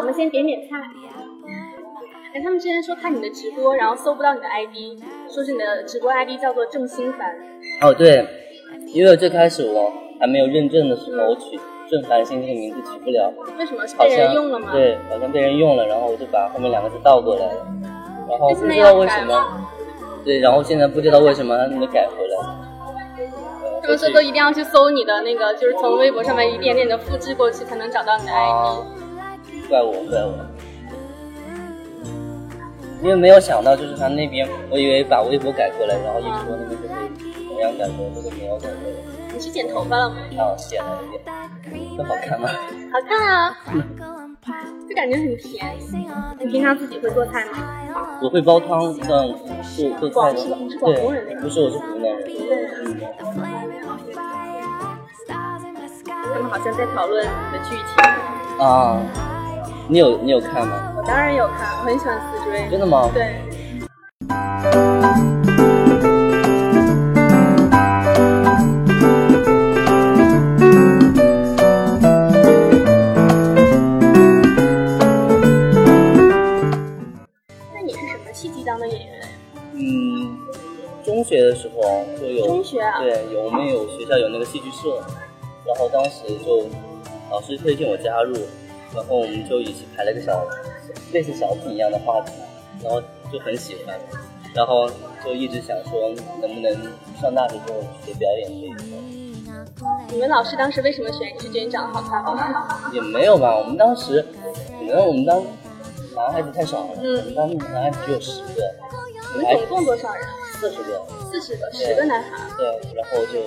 我们先点点菜。哎，他们之前说看你的直播，然后搜不到你的 ID，说是你的直播 ID 叫做郑兴凡。哦，对，因为最开始我还没有认证的时候，我取郑凡星这个名字取不了，为什么是好被人像用了吗？对，好像被人用了，然后我就把后面两个字倒过来了，然后不知道为什么，对，然后现在不知道为什么他们改回来他们说都一定要去搜你的那个，就是从微博上面一点点的复制过去，才能找到你的 ID。啊，怪我，怪我。因为没有想到，就是他那边，我以为把微博改过来，然后一直说那边就会同样改过来，这个没有改过来。你是剪头发了吗？啊，剪了一点，这好看吗？好看啊，就感觉很甜。你平常自己会做菜吗？我会煲汤，但是做菜是你是广东人对，不是，我是湖南人。嗯，他们好像在讨论你的剧情。啊，你有你有看吗？我当然有看，我很喜欢思追。真的吗？对，那你是什么契机当的演员？嗯，中学的时候就有中学啊对，有我们有学校有那个戏剧社，然后当时就老师推荐我加入，然后我们就一起排了个小类似小品一样的话剧，然后就很喜欢，然后就一直想说能不能上大学之后学表演这一块。你们老师当时为什么选你？是觉得你长得好看吗？也没有吧，我们当时可能我们当男孩子太少了，嗯我们当男孩子只有十个，你们总共多少人？四十个。四十个，十个男孩。对，然后就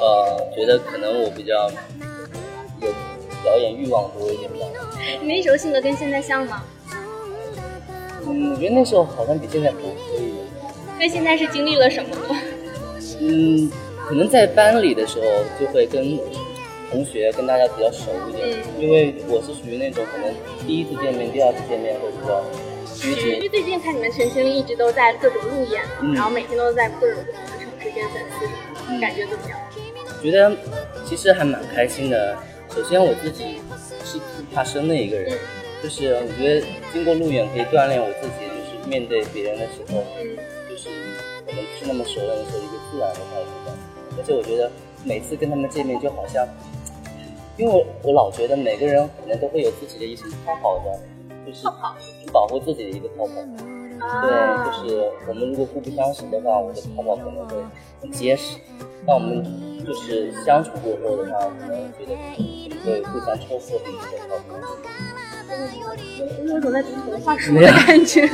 呃觉得可能我比较有表演欲望多一点吧。你那时候性格跟现在像吗？嗯，我觉得那时候好像比现在活泼一点。那现在是经历了什么呢？嗯，可能在班里的时候就会跟同学跟大家比较熟一点，嗯因为我是属于那种可能第一次见面、第二次见面会比较拘因为。最近看你们陈情令一直都在各种路演，嗯然后每天都在各种不同的城市见粉丝，嗯感觉怎么样？觉得其实还蛮开心的。首先我自己是挺怕生的一个人，嗯就是我觉得经过路演可以锻炼我自己，就是面对别人的时候，嗯，就是我们不是那么熟人的时候一个自然的态度吧。而且我觉得每次跟他们见面就好像，因为我我老觉得每个人可能都会有自己的一层泡泡的，就是保护自己的一个泡泡。对，啊，就是我们如果互不相识的话，我的泡泡可能会很结实。那我们就是相处过后的话，可能觉得会互相戳破彼此的泡泡。有种在读童话书的感觉。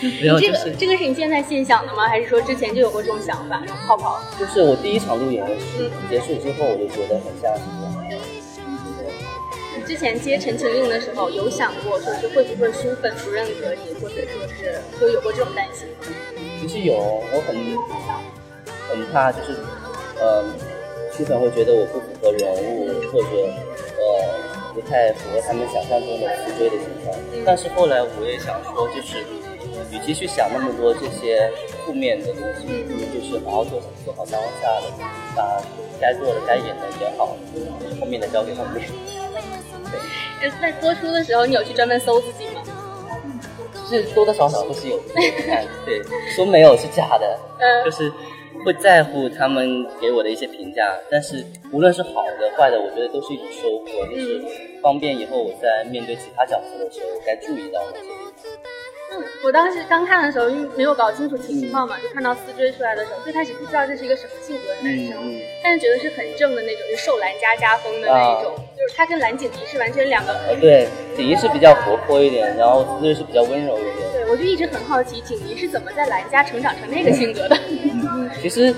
没有，这个就是这个是你现在现想的吗？还是说之前就有过这种想法？泡泡，就是我第一场路演嗯结束之后，我就觉得很像是这样。你之前接陈情令的时候有想过说是会不会书粉不认可你，或者说是就有过这种担心吗？其实有，我很很怕，就是呃，书粉会觉得我不符合人物，或者呃不太符合他们想象中的思追的形象。但是后来我也想说，就是与其去想那么多这些负面的东西，不如就是好好做做好当下的，把该做的、该演的演好，后面的交给后面。对，就是在播出的时候，你有去专门搜自己吗？其实多多少少会是有看，对，说没有是假的，嗯就是会在乎他们给我的一些评价，但是无论是好的坏的，我觉得都是一种收获，就是方便以后我在面对其他角色的时候该注意到哪些。嗯，我当时刚看的时候，因为没有搞清楚情况嘛，就看到思追出来的时候，最开始不知道这是一个什么性格的男生，但是觉得是很正的那种，就是受蓝家家风的那一种，就是他跟蓝景怡是完全两个。呃，对，景怡是比较活泼一点，然后思追是比较温柔一点。对，我就一直很好奇，景怡是怎么在蓝家成长成那个性格的。其实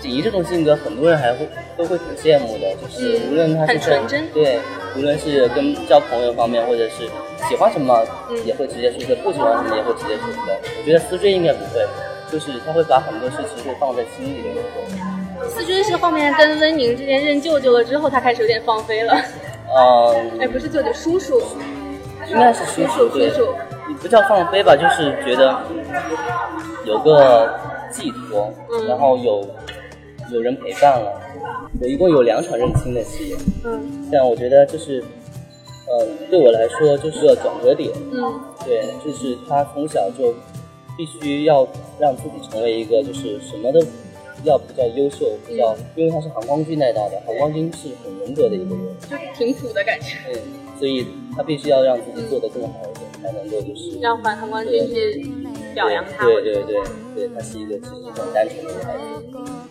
锦怡这种性格，很多人还会都会挺羡慕的，就是嗯无论他很纯真对，无论是跟交朋友方面，或者是喜欢什么，嗯也会直接说出来，不喜欢什么也会直接说出来。我觉得思追应该不会，就是他会把很多事情会放在心里的那种。思追是后面跟温宁之间认舅舅了之后，他开始有点放飞了。嗯，哎，不是舅舅，叔叔。应该是叔叔叔叔，你不叫放飞吧，就是觉得有个寄托，嗯然后有有人陪伴了。我一共有两场认亲的戏，嗯，但我觉得就是，呃，对我来说就是个转折点。嗯对，就是他从小就必须要让自己成为一个就是什么都要比较优秀，比较，因为他是航光军带大的，航光军是很严格的一个人，就挺苦的感觉，对，所以他必须要让自己做得更好一点，才能够就是让反抗光军去表扬他。对对对对，他是一个其实很单纯的孩子。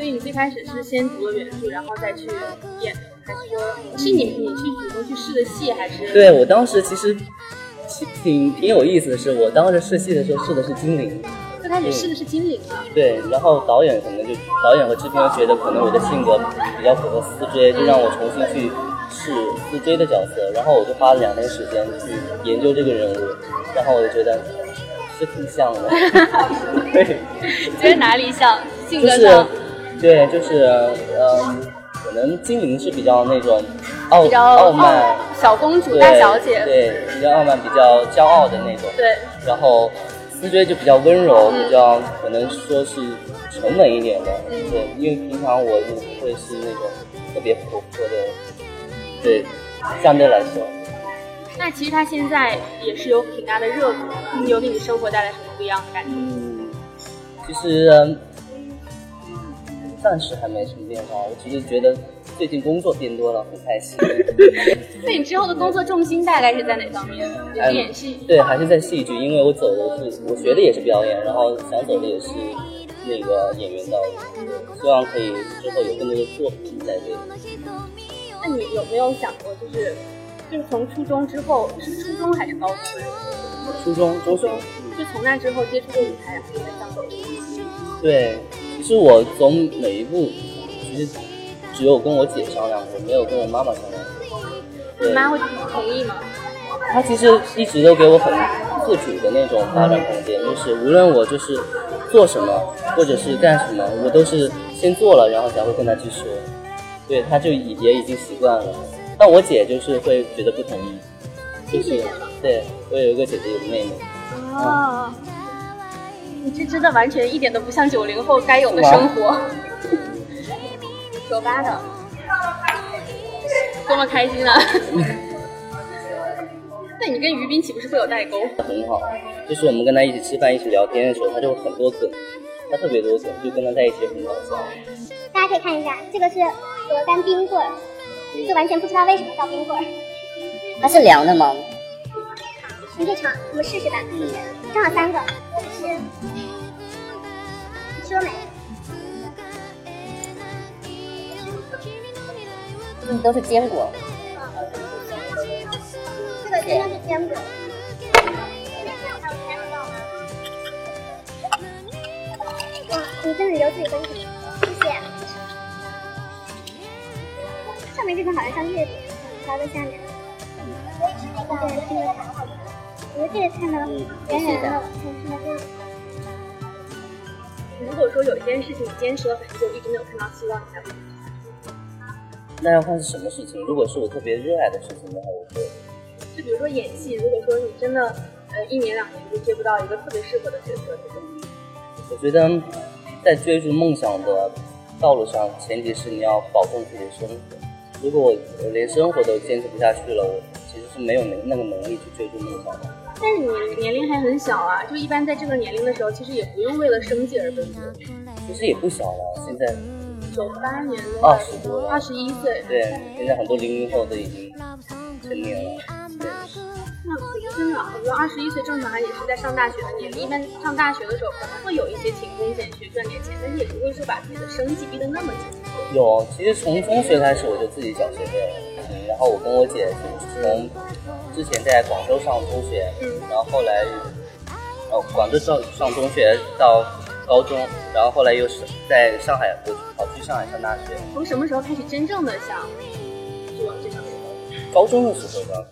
所以你最开始是先读了原著，然后再去演，还是说是你你去主动去试的戏，还是？对我当时其实挺挺挺有意思的是，我当时试戏的时候试的是精灵。最开始试的是精灵啊。对，然后导演可能就导演和制片觉得可能我的性格比较符合思追，就让我重新去试思追的角色，然后我就花了两天时间去研究这个人物，然后我就觉得是挺像的。对，觉得哪里像？性就是格上对，就是呃，可能精灵是比较那种傲比较傲慢。小公主、大小姐。对，比较傲慢，比较骄傲的那种。对然后思追就比较温柔，嗯比较可能说是沉稳一点的。嗯对，因为平常我就不会是那种特别活泼的。对，相对来说，那其实他现在也是有挺大的热度，有给你生活带来什么不一样的感觉？嗯，其实嗯暂时还没什么变化，我只是觉得最近工作变多了，很开心。那你之后的工作重心大概是在哪方面？也是演戏。对，还是在戏剧，因为我走的是我学的也是表演，然后想走的也是那个演员道路，希望可以之后有更多的作品在这里。那你有没有想过，就是就是从初中之后，是初中还是高中？初中，初中，就从那之后接触过舞台，然后就想走这个路。对，其实我走每一步，其实只有跟我姐商量过，没有跟我妈妈商量过。你妈会同意吗？她其实一直都给我很自主的那种发展空间，就是无论我就是做什么或者是干什么，我都是先做了，然后才会跟她去说。对，她就已也已经习惯了。但我姐就是会觉得不同意，就是对我有一个姐姐，有个妹妹。哦，你这真的完全一点都不像九零后该有的生活。九八的，多么开心啊！那你跟于斌岂不是会有代沟？很好，就是我们跟他一起吃饭、一起聊天的时候，他就很多梗，他特别多梗，就跟他在一起也很搞笑。大家可以看一下，这个是鹅肝冰棍儿，就完全不知道为什么叫冰棍儿。它是凉的吗？你可以尝，我们试试吧。正好三个，我吃。你吃了没？嗯，都是坚果。这个真的是坚果。哇，你真的留自己分体，谢谢。上面这个好像像月饼，包在下面。对，这个我也看到圆圆的，是这个。如果说有一件事情你坚持了很久，一直没有看到希望，你才会那要看是什么事情。如果是我特别热爱的事情的话，我会。就比如说演戏，如果说你真的呃一年两年就接不到一个特别适合的角色，这种我觉得在追逐梦想的道路上，前提是你要保证自己的生活。如果我我连生活都坚持不下去了，我其实是没有能那个能力去追逐梦想的。但是你年龄还很小啊，就一般在这个年龄的时候，其实也不用为了生计而奔波。其实也不小了，现在九八年的二十多二十一岁，对，现在很多零零后都已经成年了。对，那真的，我觉得二十一岁正常也是在上大学的年龄。一般上大学的时候可能会有一些勤工俭学赚点钱，但是也不会说把自己的生计逼得那么紧。有，其实从中学开始我就自己缴学费了，嗯，然后我跟我姐从之前在广州上中学，嗯然后后来，哦，广州上上中学到高中，然后后来又是在上海，我跑去上海上大学。从什么时候开始真正的想做这条路？高中的时候吧，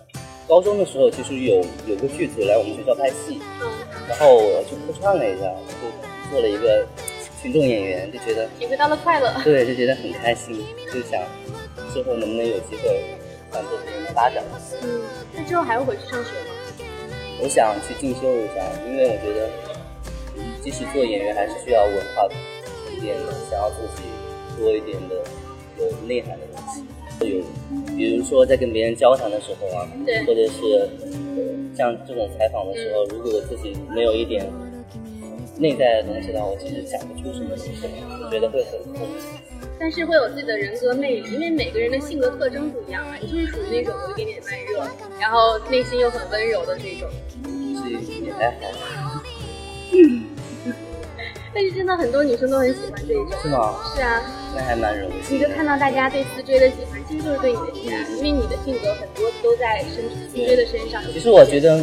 高中的时候其实有有个剧组来我们学校拍戏，嗯，然后我去客串了一下，就做了一个群众演员，就觉得体会到了快乐。对，就觉得很开心，就想之后能不能有机会向这方面的发展。嗯，那之后还会回去上学吗？我想去进修一下，因为我觉得，嗯即使做演员，还是需要文化沉淀的，想要自己多一点的有内涵的东西。有，比如说在跟别人交谈的时候啊，或者是像这种采访的时候，如果我自己没有一点内在的东西的话，我其实讲不出什么东西来，我觉得会很痛苦。但是会有自己的人格魅力，因为每个人的性格特征不一样嘛。你就是属于那种有一点点慢热，然后内心又很温柔的那种。其实也还好，但是真的很多女生都很喜欢这一种。是吗？是啊，那还蛮容易。你就看到大家对思追的喜欢，其实就是对你的喜爱，因为你的性格很多都在身思追的身上。其实我觉得，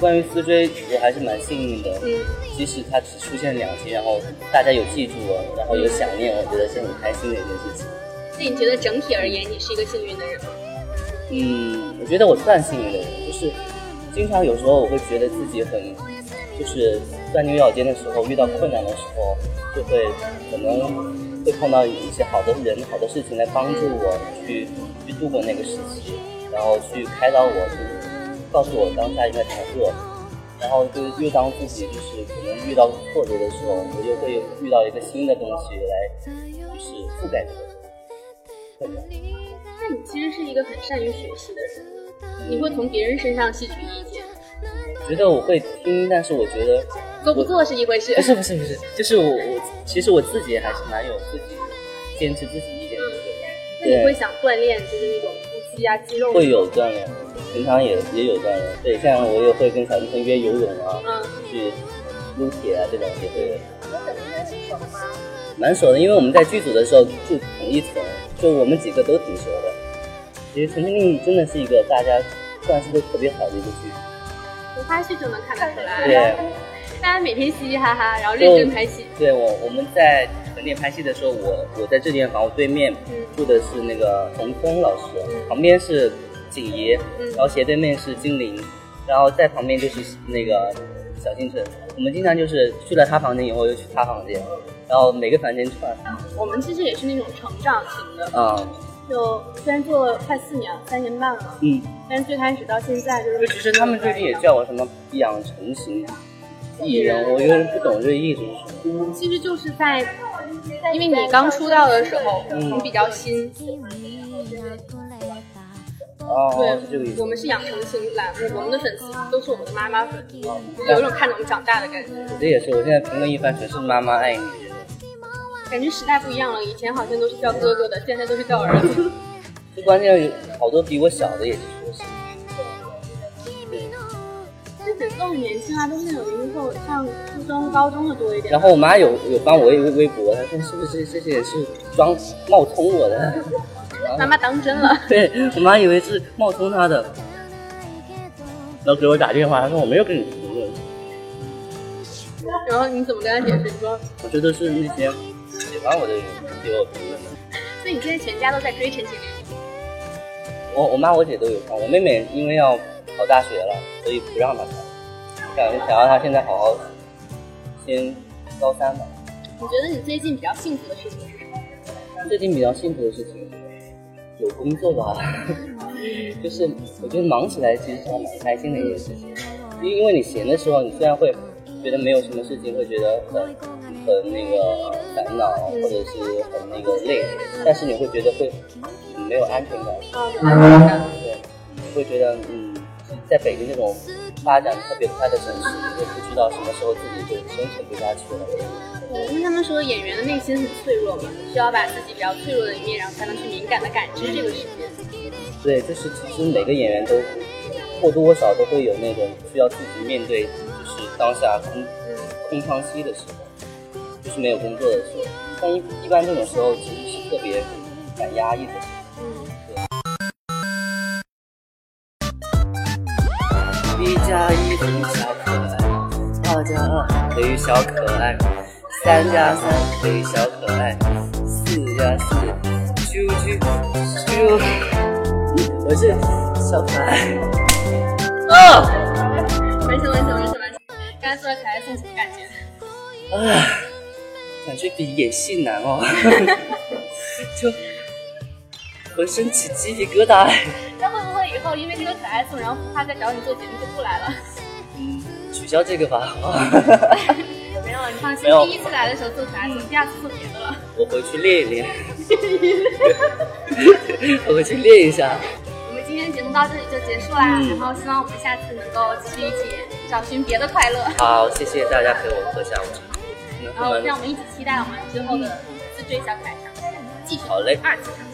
关于思追，我还是蛮幸运的。嗯，即使它只出现两集，然后大家有记住我，然后有想念我，觉得是很开心的一件事情。那你觉得整体而言，你是一个幸运的人吗？嗯，我觉得我算幸运的人，就是经常有时候我会觉得自己很，就是钻牛角尖的时候，遇到困难的时候，就会可能会碰到一些好的人、好的事情来帮助我去去度过那个时期，然后去开导我，去告诉我当下应该怎么做。然后就又当自己就是可能遇到挫折的时候，我就会遇到一个新的东西来，就是覆盖这个。那你其实是一个很善于学习的人，你会从别人身上吸取意见，觉得我会听，但是我觉得做不做是一回事不。是不是不是，就是我我其实我自己还是蛮有自己坚持自己意见的人，那你会想锻炼，就是那种腹肌啊、肌肉会有锻炼，平常也也有锻炼。对，像我也会跟小女生约游泳啊，嗯去撸铁啊这种也会有熟吗。蛮熟的，因为我们在剧组的时候住同一层，就我们几个都挺熟的。其实《陈情令》真的是一个大家关系都特别好的一个剧。从花絮就能看得出来，对，大家每天嘻嘻哈哈，然后认真拍戏。对我我们在横店拍戏的时候，我我在这间房，我对面嗯住的是那个冯峰老师，旁边是景怡，嗯然后斜对面是金玲，然后在旁边就是那个小星辰。我们经常就是去了他房间以后又去他房间，然后每个房间串。我们其实也是那种成长型的，啊，就虽然做了快四年了，三年半了，嗯，但是最开始到现在就就是其实他们最近也叫我什么养成型艺人，我有点不懂这个意思是什么。其实就是在，因为你刚出道的时候，嗯你比较新，哦，对是这个意，思我。们是养成型栏目，我们的粉丝都是我们的妈妈粉，有一种看着我们长大的感觉，这也是我现在评论一番全是妈妈爱你。感觉时代不一样了，以前好像都是叫哥哥的，现在都是叫儿子。最关键有好多比我小的也是说是。都很年轻啊，都是那种零零后，上初中、高中的多一点。然后我妈有有帮我微微微博，她说是不是这些人是装冒充我的？妈妈当真了，对我妈以为是冒充她的，然后给我打电话，她说我没有跟你评论，然后你怎么跟她解释？你说，我觉得是那些喜欢我的人给我评论的。所以你现在全家都在追陈情令。我我妈我姐都有看，我妹妹因为要考大学了，所以不让她看，想想让她现在好好先高三吧。你觉得你最近比较幸福的事情是什么？最近比较幸福的事情，有工作吧，就是我觉得忙起来其实是还蛮开心的一件事情，因因为你闲的时候，你虽然会觉得没有什么事情，会觉得很很那个烦恼，或者是很那个累，但是你会觉得会没有安全感，啊，对安全感。对，你会觉得嗯，在北京这种发展特别快的城市，你会不知道什么时候自己就生存不下去了。因为他们说演员的内心很脆弱嘛，需要把自己比较脆弱的一面，然后才能去敏感的感知这个世界。对，就是其实每个演员都或多或少都会有那种需要自己面对，就是当下空空窗期的时候，就是没有工作的时候。但一一般这种时候其实是特别蛮压抑的。于小可爱，二加二等于小可爱，三加三等于小可爱，四加四啾啾啾。我是小可爱。啊完成，完成，完成，完成。刚才说的可爱。送什么感觉？啊，感觉比演戏难哦，就浑身起鸡皮疙瘩。那会不会以后因为这个可爱。送，然后他再找你做节目就不来了？嗯，取消这个吧。没有，你放心没有，第一次来的时候做可爱送，第二次做别的了。我回去练一练。我回去练一下。我们今天节目到这里就结束啦，嗯然后希望我们下次能够继续一起找寻别的快乐，好，谢谢大家陪我喝下午茶。然后让我们一起期待我们之后的自追小可爱上，继续好嘞二次尝试。